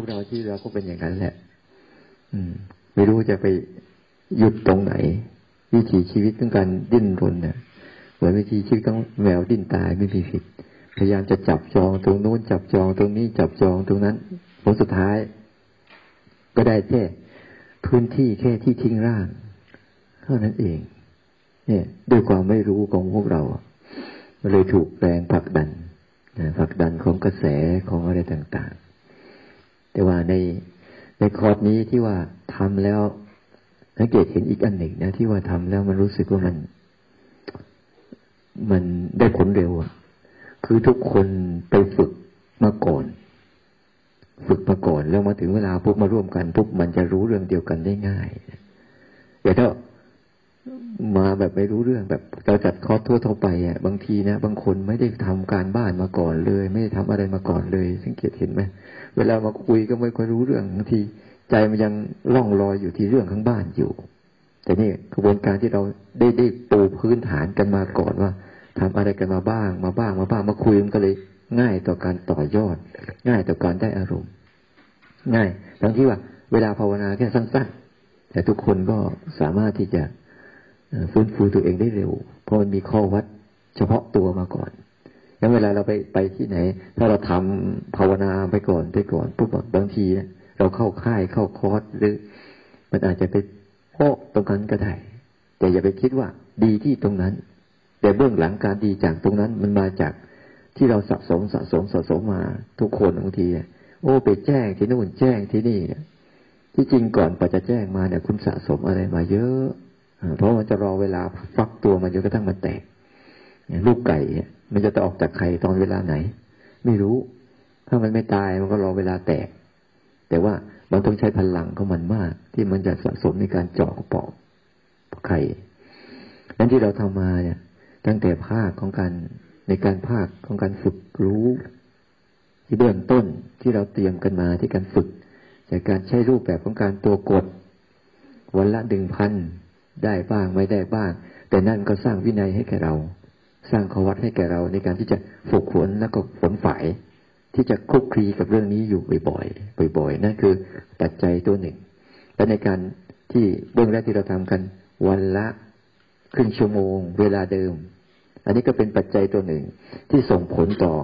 วกเราที่เราก็เป็นอย่างนั้นแหละ อืม ไม่รู้จะไปหยุดตรงไหน วิถีชีวิตต้องการดิ้นรนเนี่ยเหมือนวิธีชีวิตต้องแมวดิ้นตายไม่มีผิด พยายามจะจับจองตรงนู้นจับจองตรงนี้จับจองตรงนั้นผลสุดท้าย ก็ได้แค่พื้นที่แค่ที่ทิ้งร่างเท่านั้นเอง เนี่ย ด้วยความไม่รู้ของพวกเราเลยถูกแรงผลักดันผลักดันของกระแสของอะไรต่าง ๆ แต่ว่าในในคอร์สนี้ที่ว่าทำแล้วสังเกตเห็นอีกอันหนึ่งนะที่ว่าทำแล้วมันรู้สึกว่ามัน มันได้ผลเร็วอะคือทุกคนไปฝึกมาก่อน ฝึกมาก่อนแล้วมาถึงเวลาพวกมาร่วมกันปุ๊บมันจะรู้เรื่องเดียวกันได้ง่ายแต่ถ้า มาแบบไม่รู้เรื่องแบบเราจัดคอร์สทั่วทั่วไปอะบางทีนะบางคนไม่ได้ทำการบ้านมาก่อนเลย ไม่ได้ทำอะไรมาก่อนเลย สังเกตเห็นไหมเวลามาคุยก็ไม่ค่อยรู้เรื่องบางทีใจมันยังล่องลอยอยู่ที่เรื่องข้างบ้านอยู่ แต่นี่กระบวนการที่เราได้ได้ปูพื้นฐานกันมาก่อนว่าทำอะไรกันมาบ้าง มาบ้างมาบ้างมาคุยมันก็เลย ง่ายต่อการต่อยอด ง่ายต่อการได้อารมณ์ ง่ายทั้งที่ว่า เวลาภาวนาแค่สั้นๆแต่ทุกคนก็สามารถที่จะ ฟื้นฟูตัวเองได้เร็ว เพราะมันมีข้อวัดเฉพาะตัวมาก่อนงั้นเวลาเราไปไปที่ไหน ถ้าเราทำภาวนาไปก่อนไปก่อนปุ๊บบางทีเนี่ยเราเข้าค่ายเข้าคอร์สหรือ มันอาจจะไปโอ้ตรงนั้นก็ได้ แต่อย่าไปคิดว่าดีที่ตรงนั้น แต่เบื้องหลังการดีจากตรงนั้นมันมาจากที่เราสะสมสะสมสะสมมาทุกคนบางทีโอ้ไปแจ้งที่นู่นแจ้งที่นี่ที่จริงก่อนปจะแจ้งมาเนี่ยคุณสะสมอะไรมาเยอะ เพราะมันจะรอเวลาฟักตัวมันจนกระทั่งมันแตกลูกไก่มันจะตออกจากไข่ตอนเวลาไหน ไม่รู้ ถ้ามันไม่ตายมันก็รอเวลาแตก แต่ว่ามันต้องใช้พลังของมันมาก ที่มันจะสะสมในการเจาะปอกไข่นั้นที่เราทำมาเนี่ย ตั้งแต่ภาคของการในการภาคของการฝึกรู้ ที่เบื้องต้นที่เราเตรียมกันมาที่การฝึกจากการใช้รูปแบบของการตัวกด วันละหนึ่งพัน ได้บ้างไม่ได้บ้าง แต่นั่นก็สร้างวินัยให้แก่เรา สร้างขวัตให้แก่เราในการที่จะฝึกฝนแล้วก็ฝนฝ่ายที่จะคุกคีกับเรื่องนี้อยู่บ่อยๆ บ่อยๆ นั่นคือปัจจัยตัวหนึ่ง และในการที่เบื้องแรกที่เราทำกันวันละครึ่งชั่วโมง เวลาเดิม อันนี้ก็เป็นปัจจัยตัวหนึ่งที่ส่งผลต่อ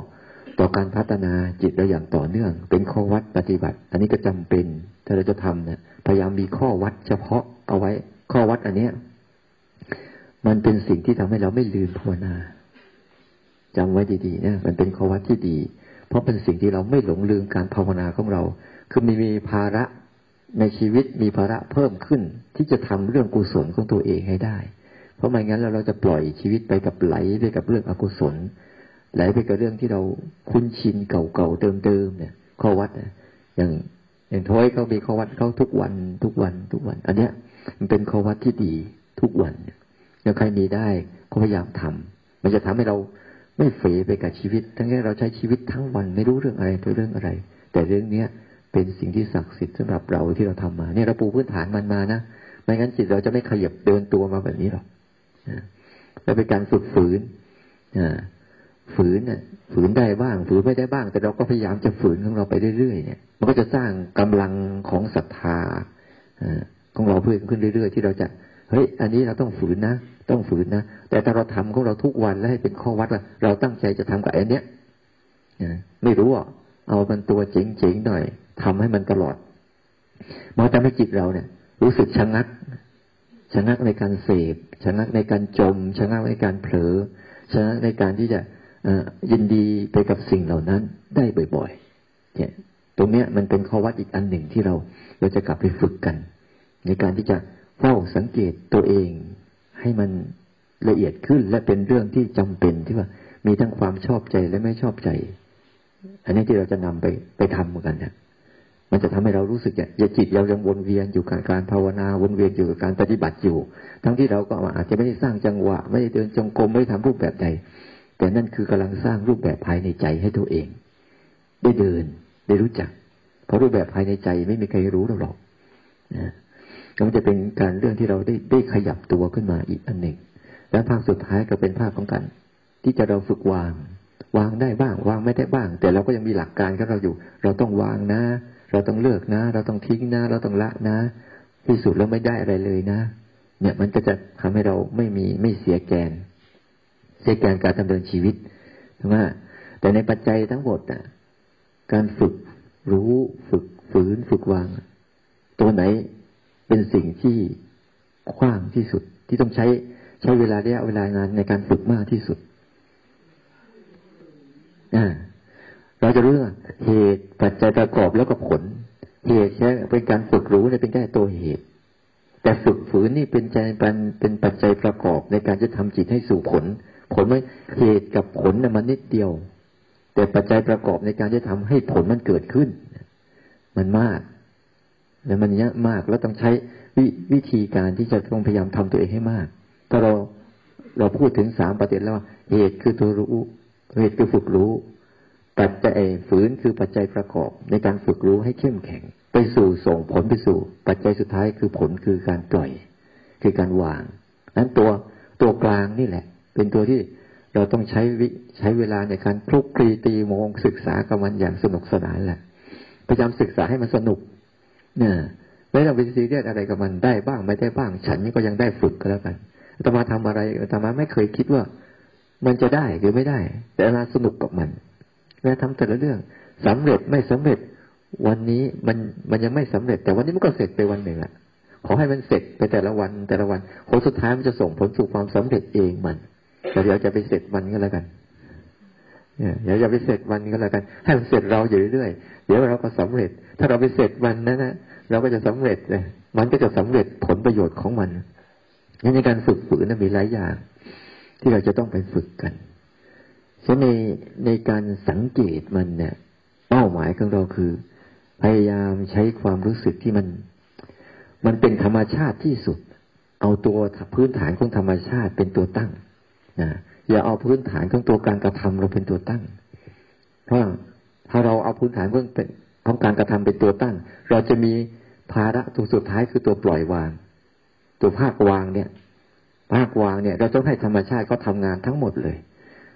ต่อการพัฒนาจิตเราอย่างต่อเนื่อง เป็นข้อวัดปฏิบัติ อันนี้ก็จำเป็นถ้าเราจะทำเนี่ยพยายามมีข้อวัดเฉพาะเอาไว้ ข้อวัดอันเนี้ย มันเป็นสิ่งที่ทำให้เราไม่ลืมภาวนาจำไว้ดีๆนะมันเป็นข้อวัดที่ดี เพราะเป็นสิ่งที่เราไม่หลงลืมการภาวนาของเรา คือมีมีภาระในชีวิตมีภาระเพิ่มขึ้น ที่จะทำเรื่องกุศลของตัวเองให้ได้ เพราะไม่งั้นเราเราจะปล่อยชีวิตไปกับไหลไปกับเรื่องอกุศล ไหลไปกับเรื่องที่เราคุ้นชินเก่าๆเดิมๆเนี่ย ข้อวัดเนี่ยอย่างอย่างท้อยเขามีข้อวัดเขาทุกวันทุกวันทุกวัน อันเนี้ย มันเป็นข้อวัดที่ดีทุกวันแล้วใครมีได้ก็พยายามทำมันจะทำให้เราไม่เฟไปกับชีวิต ทั้งที่เราใช้ชีวิตทั้งวันไม่รู้เรื่องอะไรตัวเรื่องอะไร แต่เรื่องเนี้ยเป็นสิ่งที่ศักดิ์สิทธิ์สำหรับเราที่เราทำมา เนี่ยเราปูพื้นฐานมันมานะไม่งั้นจิตเราจะไม่ขยับเดินตัวมาแบบนี้หรอกแล้วเป็นการฝึกฝืนฝืนน่ะฝืนได้บ้าง ฝืนไม่ได้บ้าง แต่เราก็พยายามจะฝืนของเราไปเรื่อยๆเนี่ย มันก็จะสร้างกำลังของศรัทธา ของเราเพิ่มขึ้นเรื่อย ๆ ที่เราจะเฮ้ยอันนี้เราต้องฝืนนะ ต้องฝืนนะ แต่ถ้าเราทำของเราทุกวันแล้วให้เป็นข้อวัดว่าเราตั้งใจจะทำกับอันเนี้ยไม่รู้อะเอามันตัวเจ๋งๆหน่อยทำให้มันตลอดมันจะให้จิตเราเนี่ย รู้สึกชะงักชะงักในการเสพชะงักในการจมชะงักในการเผลอชะงักในการที่จะยินดีไปกับสิ่งเหล่านั้นได้บ่อยๆเนี่ยตรงเนี้ยมันเป็นข้อวัดอีกอันหนึ่งที่เราเราจะกลับไปฝึกกัน ในการที่จะเฝ้าสังเกตตัวเอง ให้มันละเอียดขึ้น และเป็นเรื่องที่จำเป็นที่ว่ามีทั้งความชอบใจและไม่ชอบใจ อันนี้ที่เราจะนำไปไปทำกันเนี่ยมันจะทำให้เรารู้สึกเนี่ยจิตเรายังวนเวียนอยู่กับการภาวนาวนเวียนอยู่กับการปฏิบัติอยู่ ทั้งที่เราก็อาจจะไม่ได้สร้างจังหวะ ไม่ได้เดินจงกรมไม่ได้ทำรูปแบบใดแต่นั่นคือกำลังสร้างรูปแบบภายในใจให้ตัวเอง ได้เดินได้รู้จัก เพราะรูปแบบภายในใจไม่มีใครรู้เราหรอกนะ ก็จะเป็นการเรื่องที่เราได้ได้ขยับตัวขึ้นมาอีกอันหนึ่ง แล้วภาคสุดท้ายก็เป็นภาคของกันที่จะเราฝึกวาง วางได้บ้าง วางไม่ได้บ้าง แต่เราก็ยังมีหลักการของเราอยู่ เราต้องวางนะ เราต้องเลิกนะ เราต้องทิ้งนะ เราต้องละนะที่สุดแล้วไม่ได้อะไรเลยนะ เนี่ยมันก็จะทำให้เราไม่มีไม่เสียแกน เสียแกนการดำเนินชีวิตใช่ไหมแต่ในปัจจัยทั้งหมดอะ การฝึกรู้ฝึกฝืนฝึกวาง ตัวไหน เป็นสิ่งที่กว้างที่สุดที่ต้องใช้ใช้เวลาระยะเวลางานในการฝึกมากที่สุดอ่าเราจะรู้ว่าเหตุปัจจัยประกอบแล้วก็ผล เหตุแค่เป็นการฝึกรู้เนี่ยเป็นแค่ตัวเหตุ แต่ฝึกฝืนนี่เป็นใจเป็นเป็นปัจจัยประกอบในการจะทำจิตให้สู่ผล ผลไม่เหตุกับผลน่ะมันนิดเดียว แต่ปัจจัยประกอบในการจะทำให้ผลมันเกิดขึ้น มันมาก แล้วมันเยอะมากแล้วต้องใช้ววิธีการที่จะต้องพยายามทำตัวเองให้มาก ถ้าเราเราพูดถึงสามประเด็นแล้วว่าเหตุคือตัวรู้ เหตุคือฝึกรู้ ปัจจัยฝืนคือปัจจัยประกอบ ในการฝึกรู้ให้เข้มแข็ง ไปสู่ส่งผลไปสู่ ปัจจัยสุดท้ายคือผลคือการปล่อย คือการวางนั้นตัวตัวกลางนี่แหละ เป็นตัวที่เราต้องใช้วิใช้เวลาในการคลุกคลีตีมองศึกษากับมันอย่างสนุกสนานแหละพยายามศึกษาให้มันสนุก นี่ยไม่ต้องไปซีเรียสอะไรกับมันได้บ้างไม่ได้บ้าง ฉันนี่ก็ยังได้ฝึกก็แล้วกันแต่มาทำอะไรแต่มาไม่เคยคิดว่า มันจะได้หรือไม่ได้ แต่มาสนุกกับมันแม้ทำแต่ละเรื่องสำเร็จไม่สำเร็จ วันนี้มันมันยังไม่สำเร็จ แต่วันนี้มันก็เสร็จไปวันหนึ่งอะขอให้มันเสร็จไปแต่ละวันแต่ละวันผลสุดท้ายมันจะส่งผลสู่ความสำเร็จเองมันแต่เดี๋ยวจะไปเสร็จวันก็แล้วกันเนี่ยเดี๋ยวจะไปเสร็จวันก็แล้วกัน ให้มันเสร็จเราอยู่เรื่อยเดี๋ยวเราก็สำเร็จ ถ้าเราไปเสร็จวันนั้นนะ เราก็จะสำเร็จเลยมันก็จะสำเร็จผลประโยชน์ของมันในการฝึกฝืนมีหลายอย่าง ที่เราจะต้องไปฝึกกันฉะนั้นในในการสังเกตมันเนี่ย เป้าหมายของเราคือ พยายามใช้ความรู้สึกที่มัน มันเป็นธรรมชาติที่สุด เอาตัวพื้นฐานของธรรมชาติเป็นตัวตั้งนะอย่าเอาพื้นฐานของตัวการกระทำเราเป็นตัวตั้ง เพราะถ้าเราเอาพื้นฐานเรื่องเป็น ของการกระทำเป็นตัวตั้ง เราจะมีภาระตัวสุดท้ายคือตัวปล่อยวาง ตัวภาควางเนี่ย ภาควางเนี่ย เราต้องให้ธรรมชาติเขาทางานทั้งหมดเลย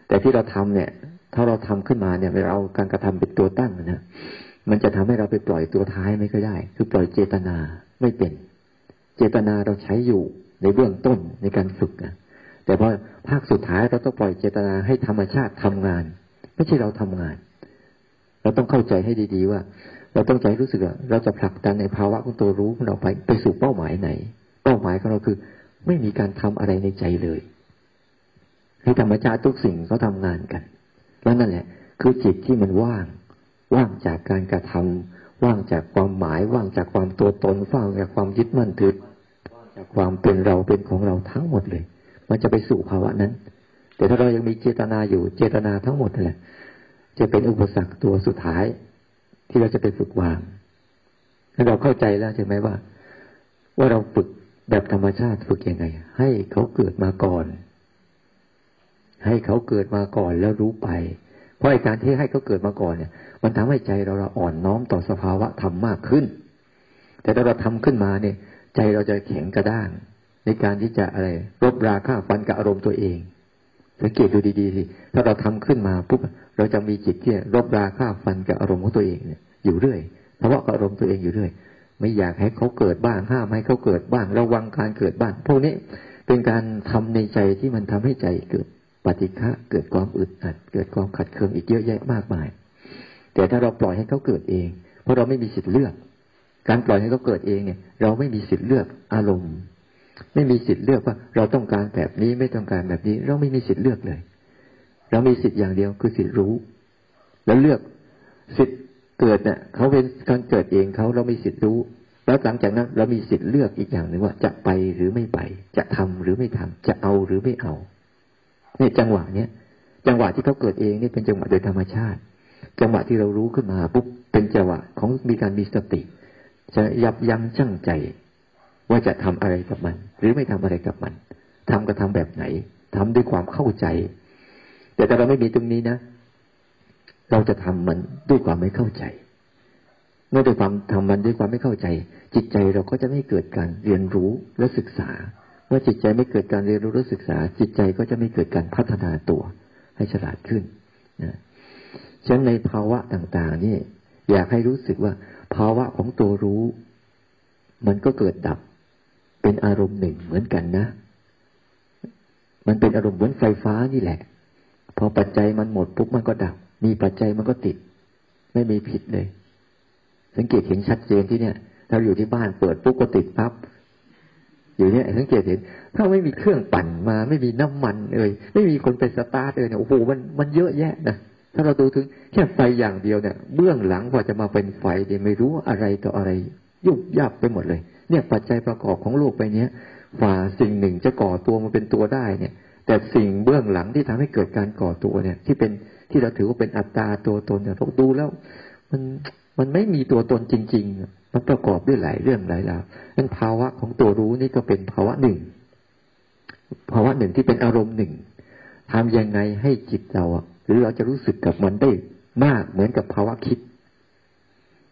แต่ที่เราทำเนี่ย ถ้าเราทำขึ้นมาเนี่ยเราเอาการกระทำเป็นตัวตั้งนะมันจะทำให้เราไปปล่อยตัวท้ายไม่ค่อยได้ คือปล่อยเจตนาไม่เป็น เจตนาเราใช้อยู่ในเบื้องต้นในการฝึกนะแต่พอภาคสุดท้ายเราต้องปล่อยเจตนาให้ธรรมชาติทำงาน ไม่ใช่เราทำงาน เราต้องเข้าใจให้ดีๆว่า เราต้องใจรู้สึกว่าเราจะผลักดันในภาวะของตัวรู้ของเราไปไปสู่เป้าหมายไหน เป้าหมายของเราคือ ไม่มีการทำอะไรในใจเลยคือธรรมชาติทุกสิ่งเขาทางานกัน แล้วนั่นแหละ คือจิตที่มันว่าง ว่างจากการกระทำว่างจากความหมาย ว่างจากความตัวตน ว่างจากความยึดมั่นถือว่างจากความเป็นเราเป็นของเราทั้งหมดเลย มันจะไปสู่ภาวะนั้น แต่ถ้าเรายังมีเจตนาอยู่เจตนาทั้งหมดนั่นแหละ จะเป็นอุปสรรคตัวสุดท้าย ที่เราจะไปฝึกวางให้เราเข้าใจแล้วใช่ไหมว่า ว่าเราฝึกแบบธรรมชาติฝึกยังไง ให้เขาเกิดมาก่อน ให้เขาเกิดมาก่อนแล้วรู้ไป เพราะการที่ให้เขาเกิดมาก่อนเนี่ย มันทำให้ใจเราเราอ่อนน้อมต่อสภาวะธรรมมากขึ้น แต่ถ้าเราทำขึ้นมาเนี่ย ใจเราจะแข็งกระด้างในการที่จะอะไรรบราค่าฟันกับอารมณ์ตัวเอง สังเกตดูดีๆสิถ้าเราทำขึ้นมาปุ๊บเราจะมีจิตที่รบราค่าฟันกับอารมณ์ของตัวเองเนี่ยอยู่เรื่อยเพราะว่าอารมณ์ตัวเองอยู่เรื่อย ไม่อยากให้เขาเกิดบ้างห้ามให้เขาเกิดบ้างระวังการเกิดบ้างพวกนี้เป็นการทำในใจที่มันทำให้ใจเกิดปฏิฆะเกิดความอึดอัด เกิดความขัดเคืองอีกเยอะแยะมากมาย แต่ถ้าเราปล่อยให้เขาเกิดเอง เพราะเราไม่มีสิทธิ์เลือก การปล่อยให้เขาเกิดเองเนี่ย เราไม่มีสิทธิ์เลือกอารมณ์ ไม่มีสิทธิ์เลือกว่า เราต้องการแบบนี้ไม่ต้องการแบบนี้ เราไม่มีสิทธิ์เลือกเลย เรามีสิทธิ์อย่างเดียวคือสิทธิ์รู้ แล้วเลือกสิทธิ์เกิดเนี่ยเขาเป็นการเกิดเองเขาเรามีสิทธิ์รู้ แล้วหลังจากนั้น เรามีสิทธิ์เลือกอีกอย่างหนึ่งว่าจะไปหรือไม่ไป จะทำหรือไม่ทำจะเอาหรือไม่เอาเนี่ยจังหวะเนี้ยจังหวะที่เขาเกิดเองนี่เป็นจังหวะโดยธรรมชาติ จังหวะที่เรารู้ขึ้นมาปุ๊บเป็นจังหวะของมีการมีสติจะยับยั้งชั่งใจ ว่าจะทำอะไรกับมัน หรือไม่ทำอะไรกับมันทำก็ทำแบบไหนทำด้วยความเข้าใจ แต่ถ้าเราไม่มีตรงนี้นะ เราจะทำมันด้วยความไม่เข้าใจ เมื่อด้วยความทำมันด้วยความไม่เข้าใจ จิตใจเราก็จะไม่เกิดการเรียนรู้และศึกษา เมื่อจิตใจไม่เกิดการเรียนรู้และศึกษา จิตใจก็จะไม่เกิดการพัฒนาตัว ให้ฉลาดขึ้นนะฉะนั้นในภาวะต่างๆนี่อยากให้รู้สึกว่า ภาวะของตัวรู้ มันก็เกิดดับ เป็นอารมณ์หนึ่งเหมือนกันนะ มันเป็นอารมณ์เหมือนไฟฟ้านี่แหละ พอปัจจัยมันหมดปุ๊บมันก็ดับ มีปัจจัยมันก็ติด ไม่มีผิดเลย สังเกตเห็นชัดเจนที่เนี่ย เราอยู่ที่บ้านเปิดปุ๊บก็ติดปั๊บ อยู่เนี่ยสังเกตเห็น ถ้าไม่มีเครื่องปั่นมา ไม่มีน้ำมันเลยไม่มีคนไปสตาร์ทเลยเนี่ย โอ้โห มัน มันเยอะแยะนะ ถ้าเราดูถึงแค่ไฟอย่างเดียวเนี่ย เบื้องหลังพอจะมาเป็นไฟเดี๋ยไม่รู้อะไรต่ออะไร ยุบยับไปหมดเลย เนี่ยปัจจัยประกอบของโลกไปเนี้ยฝ่าสิ่งหนึ่งจะก่อตัวมาเป็นตัวได้เนี่ย แต่สิ่งเบื้องหลังที่ทำให้เกิดการก่อตัวเนี่ย ที่เป็นที่เราถือว่าเป็นอัตตาตัวตนเนี่ยเราดูแล้ว มันมันไม่มีตัวตนจริง ๆ มันประกอบด้วยหลายเรื่องหลายราวนั้นภาวะของตัวรู้นี่ก็เป็นภาวะหนึ่ง ภาวะหนึ่งที่เป็นอารมณ์หนึ่งทำยังไงให้จิตเราอะหรือเราจะรู้สึกกับมันได้มากเหมือนกับภาวะคิด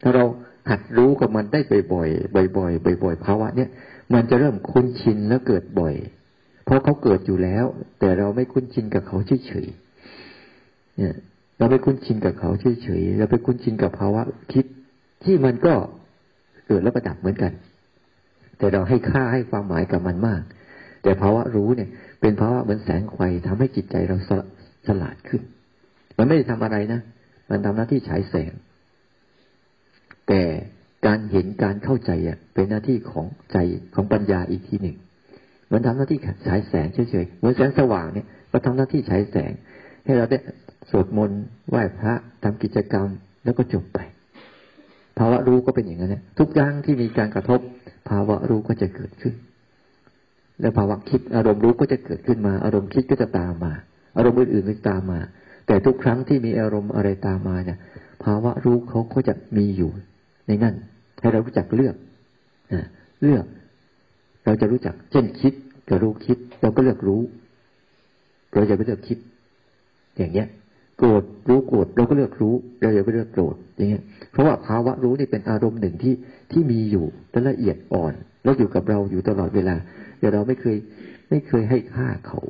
ถ้าเรา หัดรู้กับมันได้บ่อยๆบ่อยๆบ่อยๆภาวะเนี้ยมันจะเริ่มคุ้นชินแล้วเกิดบ่อย เพราะเขาเกิดอยู่แล้ว แต่เราไม่คุ้นชินกับเขาเฉยๆเนี่ย เราไปคุ้นชินกับเขาเฉยๆเราไปคุ้นชินกับภาวะคิด ที่มันก็เกิดแล้วก็ดับเหมือนกัน แต่เราให้ค่าให้ความหมายกับมันมาก แต่ภาวะรู้เนี่ย เป็นภาวะเหมือนแสงไฟทำให้จิตใจเราฉลาดขึ้น มันไม่ได้ทำอะไรนะมันทำหน้าที่ฉายแสง แต่การเห็นการเข้าใจอะ เป็นหน้าที่ของใจของปัญญาอีกทีหนึ่งมันทำหน้าที่ฉายแสงเฉยๆเหมือนแสงสว่างเนี่ยก็ทำหน้าที่ฉายแสง ให้เราได้สวดมนต์ไหว้พระทำกิจกรรมแล้วก็จบไปภาวะรู้ก็เป็นอย่างนั้นนะทุกอย่างที่มีการกระทบ ภาวะรู้ก็จะเกิดขึ้น แล้วภาวะคิดอารมณ์รู้ก็จะเกิดขึ้นมา อารมณ์คิดก็จะตามมา อารมณ์อื่นๆก็ตามมา แต่ทุกครั้งที่มีอารมณ์อะไรตามมาเนี่ย ภาวะรู้เขาก็จะมีอยู่ ในนั่นให้เรารู้จักเลือกเลือก เราจะรู้จัก เช่นคิดกับรู้คิด เราก็เลือกรู้ เราจะไม่เลือกคิด อย่างเงี้ย โกรธรู้โกรธเราก็เลือกรู้ เราอย่าไปเลือกโกรธอย่างเงี้ย เพราะว่าภาวะรู้นี่เป็นอารมณ์หนึ่งที่ที่มีอยู่แต่ละเอียดอ่อน แล้วอยู่กับเราอยู่ตลอดเวลาแต่เราไม่เคย ไม่เคยให้ค่าเขา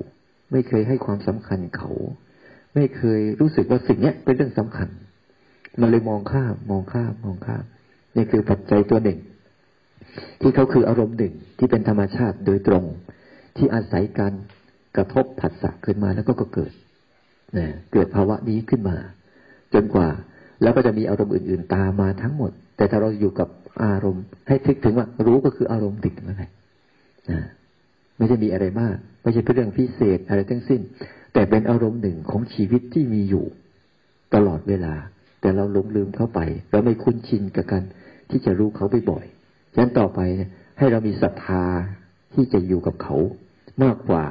ไม่เคยให้ความสำคัญเขา ไม่เคยรู้สึกว่าสิ่งเนี้ยเป็นเรื่องสำคัญมันเลยมองข้ามมองข้ามมองข้าม นี่คือปัจจัยตัวหนึ่ง ที่เขาคืออารมณ์หนึ่งที่เป็นธรรมชาติโดยตรง ที่อาศัยการกระทบผัสสะขึ้นมาแล้วก็กเกิดนะเกิดภาวะนี้ขึ้นมา จนกว่าแล้วก็จะมีอารมณ์อื่น ๆ ตามมาทั้งหมด แต่ถ้าเราอยู่กับอารมณ์ ให้ทิกถึงว่า รู้ก็คืออารมณ์ติดมาไงนะไม่ได้มีอะไรมาก ไม่ใช่เป็นเรื่องพิเศษอะไรทั้งสิ้น แต่เป็นอารมณ์หนึ่งของชีวิตที่มีอยู่ ตลอดเวลา แต่เราหลงลืมเข้าไป เราไม่คุ้นชินกับการ ที่จะรู้เขาบ่อยๆฉะนั้นต่อไปให้เรามีศรัทธาที่จะอยู่กับเขามากกว่า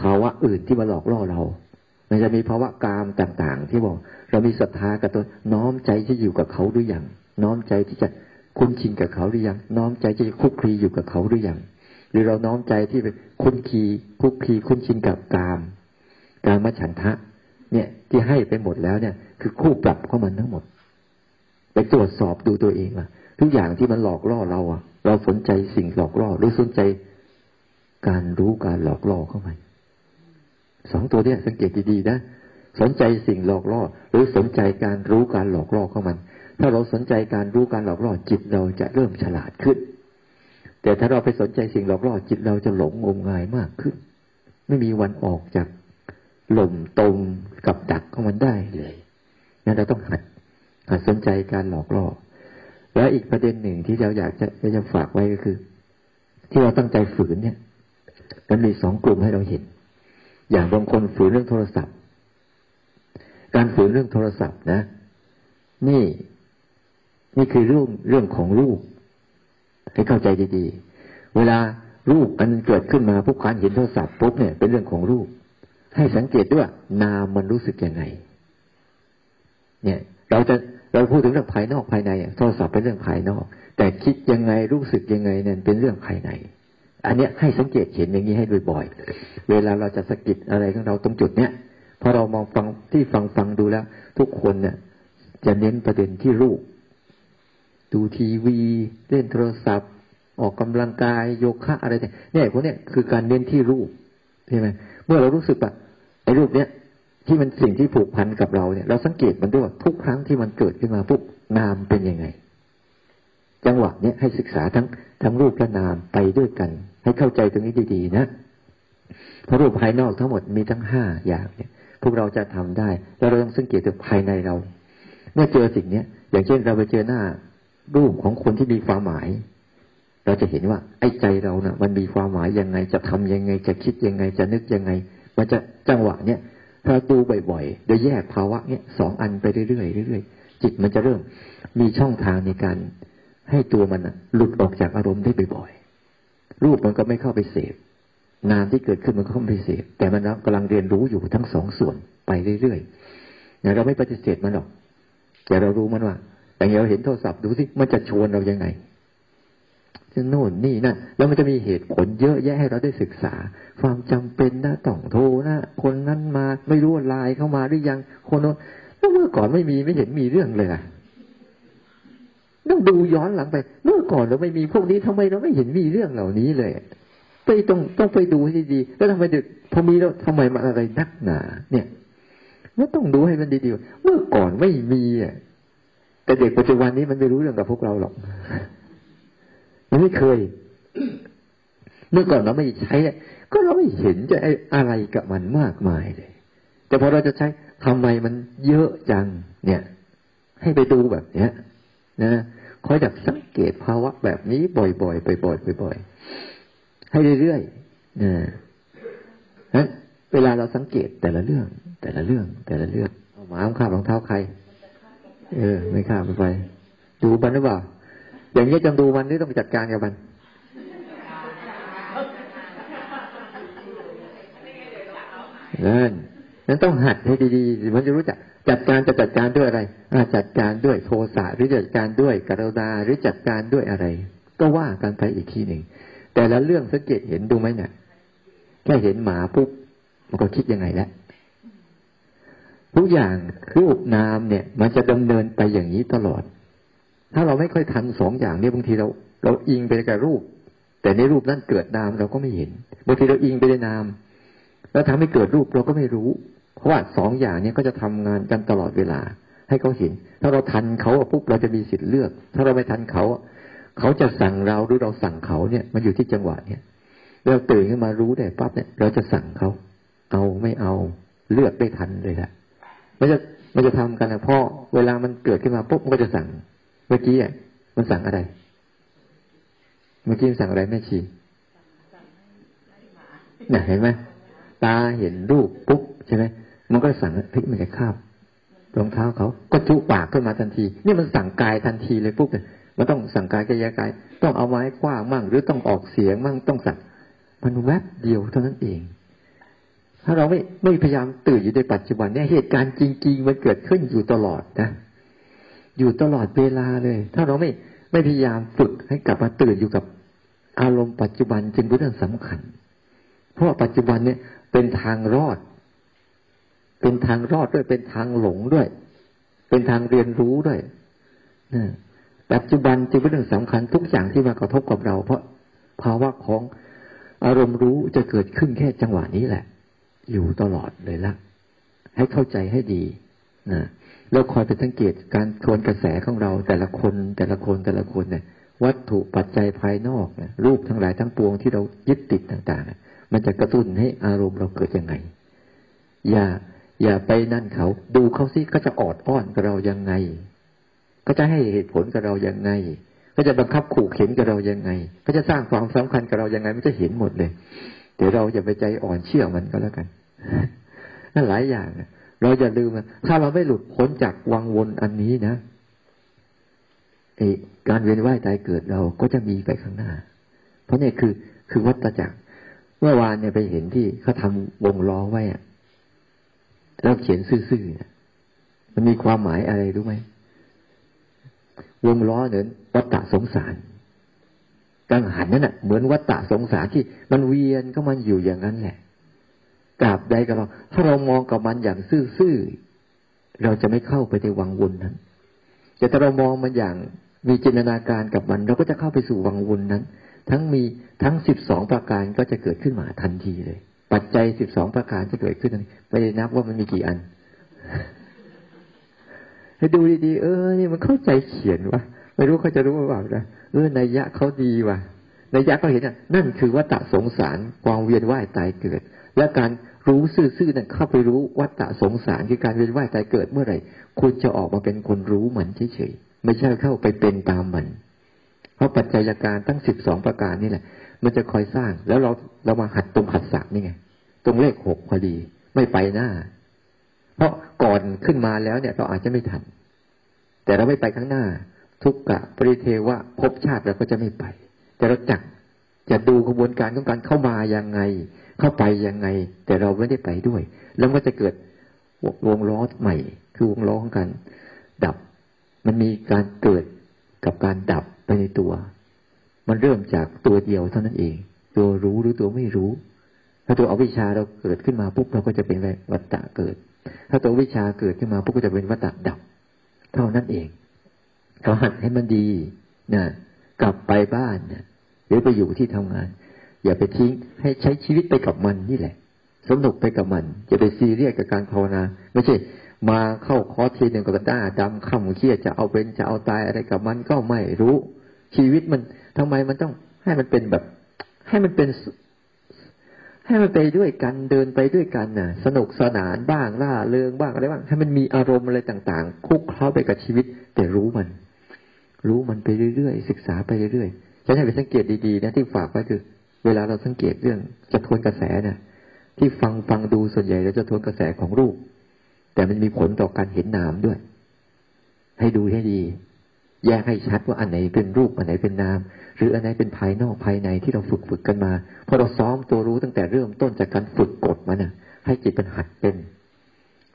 ภาวะอื่นที่มาหลอกล่อเรา มันจะมีภาวะกามต่างๆ ที่บอก เรามีศรัทธากับตัวน้อมใจที่อยู่กับเขาหรือยัง น้อมใจที่จะคุ้นชินกับเขาหรือยัง น้อมใจที่จะคุกคีอยู่กับเขาหรือยัง หรือเราน้อมใจที่เป็นคุ้นคีคุกคีคุ้นชินกับกาม กามฉันทะ เนี่ยที่ให้ไปหมดแล้วเนี่ย คือคู่ปรับเข้ามันทั้งหมด ไปตรวจสอบดูตัวเองอะทุกอย่างที่มันหลอกล่อเราอะเราสนใจสิ่งหลอกล่อหรือสนใจการรู้การหลอกล่อเข้าไปสองตัวเนี้ยสังเกตดีๆนะสนใจสิ่งหลอกล่อ หรือสนใจการรู้การหลอกล่อเข้ามัน ถ้าเราสนใจการรู้การหลอกล่อจิตเราจะเริ่มฉลาดขึ้น แต่ถ้าเราไปสนใจสิ่งหลอกล่อจิตเราจะหลงงมงายมากขึ้น ไม่มีวันออกจากหล่มตรงกับดักของมันได้เลยนั่นเราต้องหัดหัด สนใจการหลอกล่อและอีกประเด็นหนึ่งที่เราอยากจะจะฝากไว้ก็คือ ที่เราตั้งใจฝืนเนี่ย มันมีสองกลุ่มให้เราเห็น อย่างบางคนฝืนเรื่องโทรศัพท์ การฝืนเรื่องโทรศัพท์นะ นี่นี่คือเรื่องเรื่องของรูปให้เข้าใจดีๆ เวลารูปอันเกิดขึ้นมาพวกการเห็นโทรศัพท์ปุ๊บเนี่ยเป็นเรื่องของรูป ให้สังเกตด้วยนามมันรู้สึกยังไง เนี่ย เราจะ เราพูดถึงเรื่องภายนอกภายในโทรศัพท์เป็นเรื่องภายนอก แต่คิดยังไงรู้สึกยังไงเนี่ยเป็นเรื่องภายใน อันนี้ให้สังเกตเห็นอย่างนี้ให้บ่อยๆเวลาเราจะสะกิดอะไรของเราตรงจุดเนี้ยพอเรามองฟังที่ฟังฟังดูแล้ว ทุกคนเนี่ย จะเน้นประเด็นที่รูปดูทีวี เล่นโทรศัพท์ ออกกำลังกายโยคะอะไรเนี่ยพวกเนี้ยคือการเน้นที่รูปใช่ไหมเมื่อเรารู้สึกว่าไอ้รูปเนี้ย ที่มันสิ่งที่ผูกพันกับเราเนี่ย เราสังเกตมันด้วยว่าทุกครั้งที่มันเกิดขึ้นมาปุ๊บนามเป็นยังไง จังหวะเนี้ยให้ศึกษาทั้งทั้งรูปและนามไปด้วยกัน ให้เข้าใจตรงนี้ดีๆนะเพราะรูปภายนอกทั้งหมดมีทั้งห้าอย่างเนี่ย พวกเราจะทำได้แล้วเราต้องสังเกตถึงภายในเรา เมื่อเจอสิ่งเนี้ยอย่างเช่นเราไปเจอหน้ารูปของคนที่มีความหมาย เราจะเห็นว่าไอ้ใจเรานะ่ะ มันมีความหมายยังไงจะทำยังไงจะคิดยังไงจะนึกยังไง มันจะจังหวะเนี้ย ถ้าดูบ่อยๆโดยแยกภาวะเนี้ยสองอันไปเรื่อยๆเรื่อยๆจิตมันจะเริ่มมีช่องทางในการให้ตัวมันหลุดออกจากอารมณ์ได้บ่อยๆรูปมันก็ไม่เข้าไปเสพนามที่เกิดขึ้นมันก็เข้าไปเสพแต่มันกำลังเรียนรู้อยู่ทั้งสองส่วนไปเรื่อยๆเนี่ยเราไม่ปฏิเสธมันหรอกแต่เรารู้มันว่าอย่างเราเห็นโทรศัพท์ดูสิมันจะชวนเรายังไง โน่นนี่นั่นแล้วมันจะมีเหตุผลเยอะแยะให้เราได้ศึกษา ความจำเป็นนะต้องโทรนะคนนั้นมาไม่รู้ว่าไลน์เข้ามาหรือยังคนโน้นแล้วเมื่อก่อนไม่มีไม่เห็นมีเรื่องเลยอะต้องดูย้อนหลังไป เมื่อก่อนเราไม่มีพวกนี้ทำไมเราไม่เห็นมีเรื่องเหล่านี้เลยไปต้องต้องไปดูให้ดีๆแล้วทำไมเด็กพอมีแล้วทำไมมาอะไรนักหนา เนี่ยไม่ต้องดูให้มันดีๆเมื่อก่อนไม่มีอะแต่เด็กปัจจุบันนี้มันไม่รู้เรื่องกับพวกเราหรอก มันไม่เคย เมื่อก่อนเราไม่ใช้ก็เราไม่เห็นจะอะไรกับมันมากมายเลย แต่พอเราจะใช้ทำไมมันเยอะจัง เนี่ย ให้ไปดูแบบเนี้ย นะคอยดักสังเกตภาวะแบบนี้บ่อยๆบ่อยๆบ่อยๆให้เรื่อยๆนะนั้นเวลาเราสังเกตแต่ละเรื่อง แต่ละเรื่อง แต่ละเรื่องหมาข้ามรองเท้าใคร เออ ไม่ข้ามไปดูมันหรือเปล่า อย่างนี้จำดูมันนี่ต้องจัดการกับมัน นั่นนั้นต้องหัดให้ดีๆ มันจะรู้จัก จัดการจะจัดการด้วยอะไรจัดการด้วยโทสะหรือจัดการด้วยกรุณาหรือจัดการด้วยอะไร ก็ว่ากันไปอีกทีหนึ่ง แต่ละเรื่องสังเกตเห็นดูไหมเนี่ยแค่เห็นหมาปุ๊บมันก็คิดยังไงแล้วทุกอย่างรูปนามเนี่ย มันจะดำเนินไปอย่างนี้ตลอด ถ้าเราไม่ค่อยทันสองอย่างเนี่ยบางทีเราเราอิงไปกับรูป แต่ในรูปนั้นเกิดนามเราก็ไม่เห็นบางทีเราอิงไปในนาม แล้วทำให้เกิดรูปเราก็ไม่รู้ เพราะว่าสองอย่างนี้ก็จะทำงานกันตลอดเวลา ให้เขาเห็น ถ้าเราทันเขาปุ๊บเราจะมีสิทธิ์เลือก ถ้าเราไม่ทันเขาเขาจะสั่งเราหรือเราสั่งเขาเนี่ย มันอยู่ที่จังหวะเนี่ยเราตื่นขึ้นมารู้ได้ปั๊บเนี่ย เราจะสั่งเขาเอาไม่เอาเลือกได้ทันเลยแหละมันจะมันจะทำกันนะพราะเวลามันเกิดขึ้นมาปุ๊บมันก็จะสั่ง เมื่อกี้อะมันสั่งอะไร เมื่อกี้มันสั่งอะไรแม่ชีเนี่ยเห็นไหมตาเห็นรูปปุ๊บใช่ไหมมันก็สั่งเฮ้ยมันจะคาบรองเท้าเขา ก็จุปากขึ้นมาทันที นี่มันสั่งกายทันทีเลยปุ๊บเนี่ยมันต้องสั่งกายกายกาย ต้องเอาไม้คว้างมั่ง หรือต้องออกเสียงมั่งต้องสั่งมันแวบเดียวเท่านั้นเอง ถ้าเราไม่ไม่พยายามตื่นอยู่ในปัจจุบันเนี่ยเหตุการณ์จริง ๆ มันเกิดขึ้นอยู่ตลอดนะ อยู่ตลอดเวลาเลย ถ้าเราไม่ไม่พยายามฝึกให้กลับมาตื่นอยู่กับอารมณ์ปัจจุบันจึงเป็นเรื่องสำคัญ เพราะปัจจุบันเนี่ยเป็นทางรอด เป็นทางรอดด้วยเป็นทางหลงด้วย เป็นทางเรียนรู้ด้วยนะปัจจุบันจึงเป็นเรื่องสำคัญทุกอย่างที่มากระทบกับเรา เพราะภาวะของอารมณ์รู้จะเกิดขึ้นแค่จังหวะนี้แหละ อยู่ตลอดเลยละให้เข้าใจให้ดีนะ แล้วคอยไปสังเกตการทวนกระแสของเราแต่ละคนแต่ละคนแต่ละคนเนี่ย วัตถุปัจจัยภายนอกนี่ยรูปทั้งหลายทั้งปวงที่เรายึดติดต่างๆ มันจะกระตุ้นให้อารมณ์เราเกิดยังไง อย่า อย่าไปนั่นเขา ดูเขาสิก็จะออดอ้อนกับเรายังไง ก็จะให้เหตุผลกับเรายังไง ก็จะบังคับขู่เข็นกับเรายังไง ก็จะสร้างความสำคัญกับเรายังไงมันจะเห็นหมดเลยเดี๋ยวเราอย่าไปใจอ่อนเชื่อมันก็แล้วกันนั่นหลายอย่าง เราอย่าลืมถ้าเราไม่หลุดพ้นจากวังวนอันนี้นะไอการเวียนว่ายตายเกิดเราก็จะมีไปข้างหน้า เพราะนี่คือคือวัฏจักร เมื่อวานเนี่ยไปเห็นที่เขาทาวงล้อไว้อะแล้วเขียนซื่อๆเนี่ยมันมีความหมายอะไรรู้ไหมวงล้อเนี่ยวัฏฏะสงสารกังหันนั่นแหะเหมือนวัฏฏะสงสารที่มันเวียนก็มันอยู่อย่างนั้นแหละ กราบใดกับเรา ถ้าเรามองกับมันอย่างซื่อๆเราจะไม่เข้าไปในวังวนนั้น แต่ถ้าเรามองมันอย่างมีจินตนาการกับมัน เราก็จะเข้าไปสู่วังวนนั้น ทั้งมีทั้งสิบสองประการก็จะเกิดขึ้นมาทันทีเลย ปัจจัยสิบสองประการจะเกิดขึ้นไม่ได้นับว่ามันมีกี่อันให้ดูดีๆ เออนี่มันเข้าใจเขียนวะไม่รู้เขาจะรู้ว่าเปล่านะเออในยะเขาดีว่ะในยะเขาเห็นอะนั่นคือวัฏสงสารความเวียนว่ายตายเกิด และการ รู้ซื่อๆนั่นเข้าไปรู้วัฏสงสารคือการเวียนว่ายตายเกิดเมื่อไหร่ คุณจะออกมาเป็นคนรู้มันเฉยๆไม่ใช่เข้าไปเป็นตามมัน เพราะปัจจัยการตั้งสิบสองประการนี่แหละ มันจะคอยสร้างแล้วเราเรามาหัดตรงหัดสักนี่ไง ตรงเลขหกพอดี ไม่ไปหน้า เพราะก่อนขึ้นมาแล้วเนี่ย เราอาจจะไม่ทัน แต่เราไม่ไปข้างหน้า ทุกกะปริเทวะภพชาติเราก็จะไม่ไป แต่เราจักจะดูกระบวนการของการเข้ามายังไง เข้าไปยังไง แต่เราไม่ได้ไปด้วย แล้วก็จะเกิดวงล้อใหม่ คือวงล้อของการดับ มันมีการเกิดกับการดับไปในตัว มันเริ่มจากตัวเดียวเท่านั้นเอง ตัวรู้หรือตัวไม่รู้ ถ้าตัวอวิชชาเราเกิดขึ้นมาปุ๊บเราก็จะเป็นวัตตะเกิด ถ้าตัววิชาเกิดขึ้นมาปุ๊บก็จะเป็นวัตตะดับ เท่านั้นเองเราหัดให้มันดีนะกลับไปบ้านนะหรือไปอยู่ที่ทำงาน อย่าไปทิ้งให้ใช้ชีวิตไปกับมันนี่แหละ สนุกไปกับมันจะไปซีเรียสกับการภาวนา ไม่ใช่ มาเข้าคอร์สทีหนึ่งกับด้าดำข้าเครียดจะเอาเป็นจะเอาตายอะไรกับมันก็ไม่รู้ ชีวิตมันทำไมมันต้องให้มันเป็นแบบ ให้มันเป็น ให้มันไปด้วยกันเดินไปด้วยกันน่ะ สนุกสนานบ้างล่าเริงบ้างอะไรบ้างให้มันมีอารมณ์อะไรต่าง ๆ คุกเข้าไปกับชีวิต แต่รู้มัน รู้มันไปเรื่อยๆศึกษาไปเรื่อยๆฉันให้ไปสังเกตดีๆนะที่ฝากไว้คือ เวลาเราสังเกตเรื่องจะทวนกระแสเนี่ยที่ฟังฟังดูส่วนใหญ่เราจะทวนกระแสของรูป แต่มันมีผลต่อการเห็นนามด้วย ให้ดูให้ดี แยกให้ชัดว่าอันไหนเป็นรูปอันไหนเป็นนาม หรืออันไหนเป็นภายนอกภายในที่เราฝึกฝึกกันมาพอเราซ้อมตัวรู้ตั้งแต่เริ่มต้นจากการฝึกกดมันน่ะ ให้จิตเป็นหัดเป็น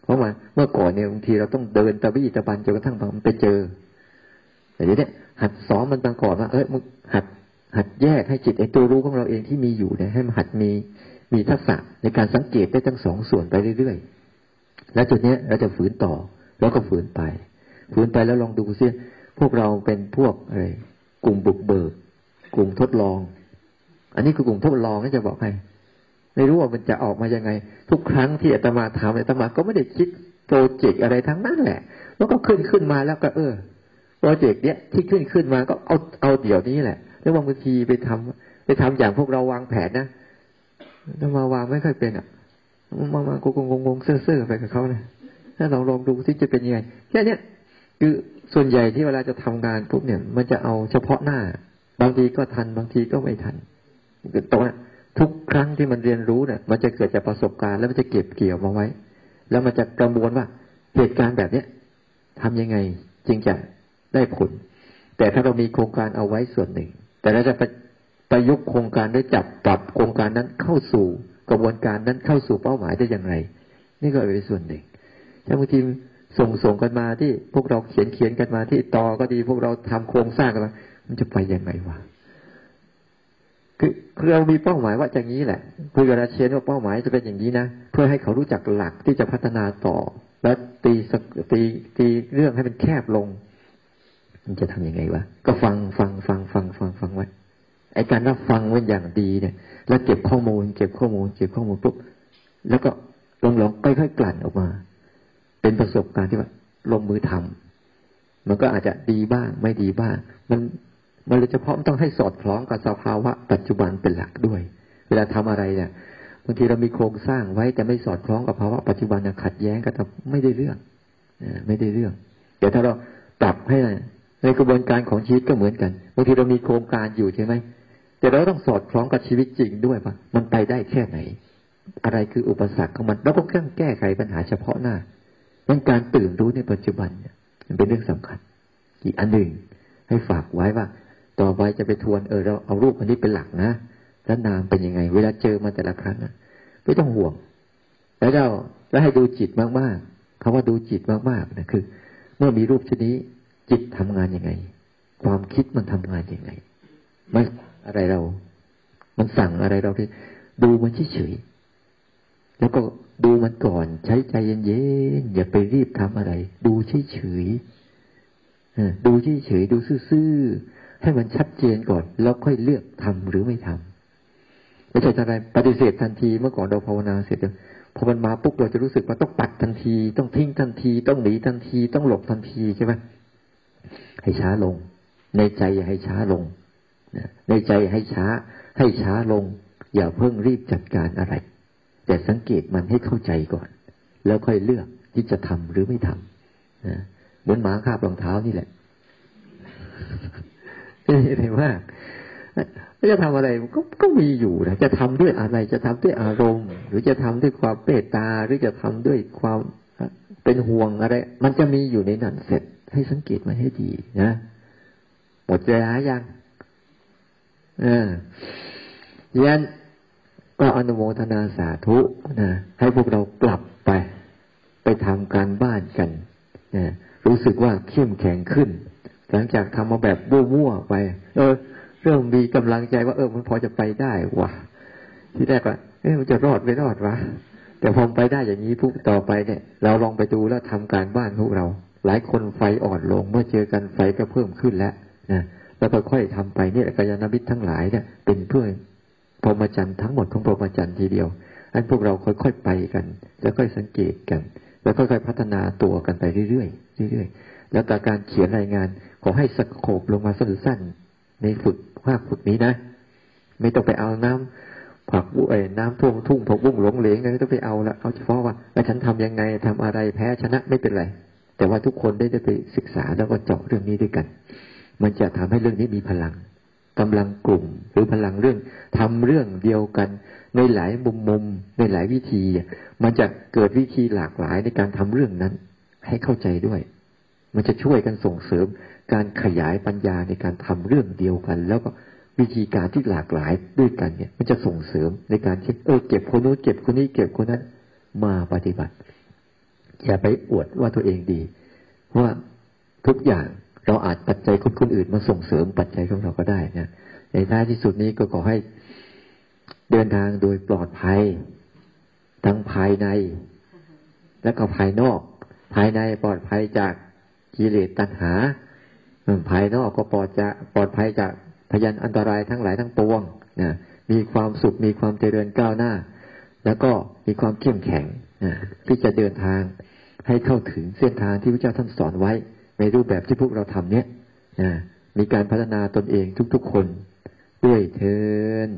เพราะว่าเมื่อก่อนเนี่ยบางทีเราต้องเดินตะบี้ตะบันจนกระทั่งมันไปเจอแต่เดี๋ยวนี้หัดซ้อมมันตั้งก่อนว่าเอ้ยมึงหัด หัดแยกให้จิตไอ้ตัวรู้ของเราเองที่มีอยู่เนี่ยให้มันหัดมีมีทักษะในการสังเกตได้ทั้งสองส่วนไปเรื่อยๆ แล้วจุดเนี้ยเราจะฝืนต่อแล้วก็ฝืนไป ฝืนไปแล้วลองดูซิพวกเราเป็นพวกอะไรกลุ่มบุกเบิก กลุ่มทดลอง อันนี้คือกลุ่มทดลองนี่จะบอกให้ ไม่รู้ว่ามันจะออกมายังไง ทุกครั้งที่อาตมาทำอาตมาก็ไม่ได้คิดโปรเจกต์อะไรทั้งนั้นแหละ แล้วก็ขึ้นขึ้นมาแล้วก็เออโปรเจกต์เนี้ยที่ขึ้นขึ้นมาก็เอาเอาเดี๋ยวนี้แหละ แล้วบางทีไปทำไปทำอย่างพวกเราวางแผนนะแล้วมาวางไม่ค่อยเป็นอะมามากูงงงเซ่อๆไปกับเขานะถ้าเราลองดูที่จะเป็นยังไงแค่นี้คือส่วนใหญ่ที่เวลาจะทำงานปุ๊บเนี่ย มันจะเอาเฉพาะหน้า บางทีก็ทันบางทีก็ไม่ทันตรงนั้นทุกครั้งที่มันเรียนรู้เนี่ย มันจะเกิดจากประสบการณ์แล้วมันจะเก็บเกี่ยวมาไว้ แล้วมันจะประมวลว่าเหตุการณ์แบบเนี้ยทำยังไงจึงจะได้ผล แต่ถ้าเรามีโครงการเอาไว้ส่วนหนึ่ง แต่เราจะไประยุกต์โครงการด้วยจับปรับโครงการนั้นเข้าสู่กระบวนการนั้นเข้าสู่เป้าหมายได้อย่างไร นี่ก็เป็นส่วนหนึ่งถ้าบางทีส่งส่งกันมาที่พวกเราเขียนเขียนกันมาที่ต่อก็ดีพวกเราทำโครงสร้างกันมา มันจะไปยังไงวะคือคือเรามีเป้าหมายว่าอย่างนี้แหละคุยกับราเชนว่าเป้าหมายจะเป็นอย่างนี้นะเพื่อให้เขารู้จักหลักที่จะพัฒนาต่อ และตีตีตีเรื่องให้มันแคบลง มันจะทํำยังไงวะ ก็ฟังฟังฟังฟังฟังฟังไว้ไอ้การรับฟังไว้อย่างดีเนี่ย แล้วเก็บข้อมูล เก็บข้อมูล เก็บข้อมูลปุ๊บแล้วก็ลองลองค่อยๆกลั่นออกมา เป็นประสบการณ์ที่ว่าลงมือทำมันก็อาจจะดีบ้าง ไม่ดีบ้าง มันมันเลยเฉพาะต้องให้สอดคล้องกับสภาวะ ปัจจุบันเป็นหลักด้วย เวลาทำอะไรเนี่ยบางทีเรามีโครงสร้างไว้แต่ไม่สอดคล้องกับภาวะปัจจุบันขัดแย้งกันไม่ได้เรื่องไม่ได้เรื่อง แต่ถ้าเราปรับให้ ในกระบวนการของชีวิตก็เหมือนกันบางทีเรามีโครงการอยู่ใช่ไหมแต่เราต้องสอดคล้องกับชีวิตจริงด้วยว่ามันไปได้แค่ไหน อะไรคืออุปสรรคของมัน แล้วก็เครื่องแก้ไขปัญหาเฉพาะหน้ามันการตื่นรู้ในปัจจุบันเนี่ยมันเป็นเรื่องสำคัญ อีกอันหนึ่งให้ฝากไว้ว่า ต่อไปจะไปทวนเออเราเอารูปอันนี้เป็นหลักนะแล้วนามเป็นยังไง เวลาเจอมาแต่ละครั้งนะไม่ต้องห่วง แล้วเราแล้วให้ดูจิตมากๆคาว่าดูจิตมากๆนะคือ เมื่อมีรูปชนี้ จิตทำงานยังไง ความคิดมันทำงานยังไงไม่อะไรเรา มันสั่งอะไรเราที่ดูมันเฉยๆแล้วก็ดูมันก่อน ใช้ใจเย็นๆอย่าไปรีบทำอะไร ดูเฉยๆดูเฉยๆดูซื่อๆให้มันชัดเจนก่อน แล้วค่อยเลือกทำหรือไม่ทำไม่ใช่อะไรปฏิเสธทันทีเมื่อก่อนเราภาวนาเสร็จพอมันมาปุ๊บเราจะรู้สึกว่าต้องปัดทันที ต้องทิ้งทันที ต้องหนีทันที ต้องหลบทันทีใช่ไหม ให้ช้าลง ในใจอย่าให้ช้าลงในใจให้ช้า ให้ช้าลง อย่าเพิ่งรีบจัดการอะไร แต่สังเกตมันให้เข้าใจก่อน แล้วค่อยเลือกที่จะทำหรือไม่ทำนะเหมือนหมาคาบรองเท้านี่แหละเห็นว่าจะทำอะไรก็ก็มีอยู่นะจะทำด้วยอะไรจะทำด้วยอารมณ์ หรือจะทำด้วยความเมตตาหรือจะทำด้วยความเป็นห่วงอะไร มันจะมีอยู่ในนั้นเสร็จ ให้สังเกตมันให้ดีนะหมดเวลายังเออยันก็อนุโมทนาสาธุนะให้พวกเรากลับไป ไปทำการบ้านกันนะรู้สึกว่าเข้มแข็งขึ้น หลังจากทำมาแบบมั่วๆไป เออ เริ่มมีกำลังใจว่าเออมันพอจะไปได้วะที่แรกว่าเออมันจะรอดไม่รอดวะแต่พอไปได้อย่างนี้ปุ๊บต่อไปเนี่ย เราลองไปดูแล้วทำการบ้านพวกเรา หลายคนไฟอ่อนลงเมื่อเจอกันไฟก็เพิ่มขึ้นแล้วนะแล้วค่อยๆทำไปเนี่ยกายาณมิตรทั้งหลายเนี่ยเป็นเพื่อนพรหมจรรย์ทั้งหมดของพรหมจรรย์ทีเดียวอันพวกเราค่อยๆไปกัน แล้วค่อยสังเกตกัน แล้วค่อยๆพัฒนาตัวกันไปเรื่อยๆเรื่อยๆแล้วการเขียนรายงานขอให้สโคบลงมาสั้นๆในฝึกภาคฝึกนี้นะ ไม่ต้องไปเอาน้ำผักบุ้ยน้ำท่วมทุ่งผักบุ้งหลงเหลงไม่ต้องไปเอาละเอาเฉพาะว่าฉันทำยังไงทำอะไรแพ้ชนะไม่เป็นไร แต่ว่าทุกคนได้ได้ไปศึกษาแล้วก็เจาะเรื่องนี้ด้วยกัน มันจะทำให้เรื่องนี้มีพลังกำลังกลุ่มหรือพลังเรื่องทำเรื่องเดียวกัน ในหลายมุมมุมในหลายวิธี มันจะเกิดวิธีหลากหลายในการทำเรื่องนั้น ให้เข้าใจด้วย มันจะช่วยกันส่งเสริม การขยายปัญญาในการทำเรื่องเดียวกัน แล้วก็วิธีการที่หลากหลายด้วยกันเนี่ย มันจะส่งเสริมในการที่เออเก็บคนนู้นเก็บคนนี้เก็บคนนั้นมาปฏิบัติ อย่าไปอวดว่าตัวเองดี ว่าทุกอย่างเราอาจปัจจัยคนคนอื่นมาส่งเสริมปัจจัยของเราก็ได้นะในท้ายที่สุดนี้ก็ขอให้เดินทางโดยปลอดภัย ทั้งภายใน และก็ภายนอก ภายในปลอดภัยจากกิเลสตัณหาภายนอกก็ปลอดจะปลอดภัยจากพยันอันตรายทั้งหลายทั้งปวงนะมีความสุขมีความเจริญก้าวหน้า แล้วก็มีความเข้มแข็งนะที่จะเดินทาง ให้เข้าถึงเส้นทางที่พระเจ้าท่านสอนไว้ ในรูปแบบที่พวกเราทำเนี้ยนะมีการพัฒนาตนเองทุกๆคนด้วยเทิน